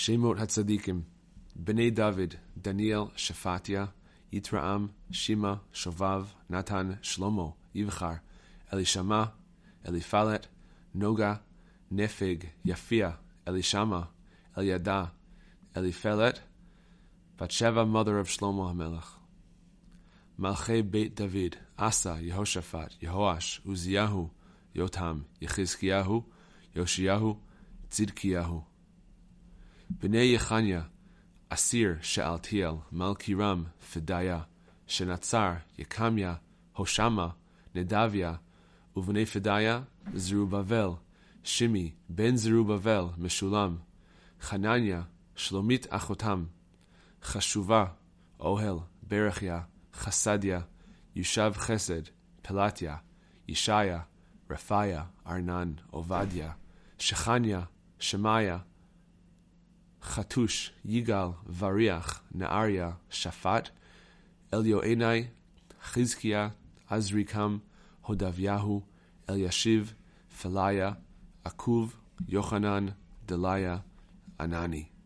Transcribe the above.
Shemot Hatzadikim, Bnei David, Daniel, Shaphatia, Yitraam, Shema, Shovav, Natan, Shlomo, Ivchar, Elishama, Eliphalet, Noga, Nefig, Yafia, Elishama, Eliada, Eliphelet, Bathsheba, mother of Shlomo Hamelach. Malchei Beit David, Asa, Yehoshaphat, Yehoash, Uziyahu, Yotam, Yechizkiyahu, Yoshiyahu, Tzidkiyahu, בני יחניה, אסיר שאלתיאל, מלכי רם, פדיה, שנצר, יקמיה, הושמה, נדביה, ובני פדיה, זרובבל, שימי, בן זרובבל, משולם, חנניה, שלומית אחותם, חשובה, אוהל, ברכיה, חסדיה, יושב חסד, פלטיה, ישעיה, רפאיה, ארנן, עובדיה, שכניה, שמעיה, חתוש, יגאל, וריח, נעריה, שפט, אליוענאי, חזקיה, עזריקם, הודביהו, אלישיב, פליה, עקוב, יוחנן, דליה, ענני.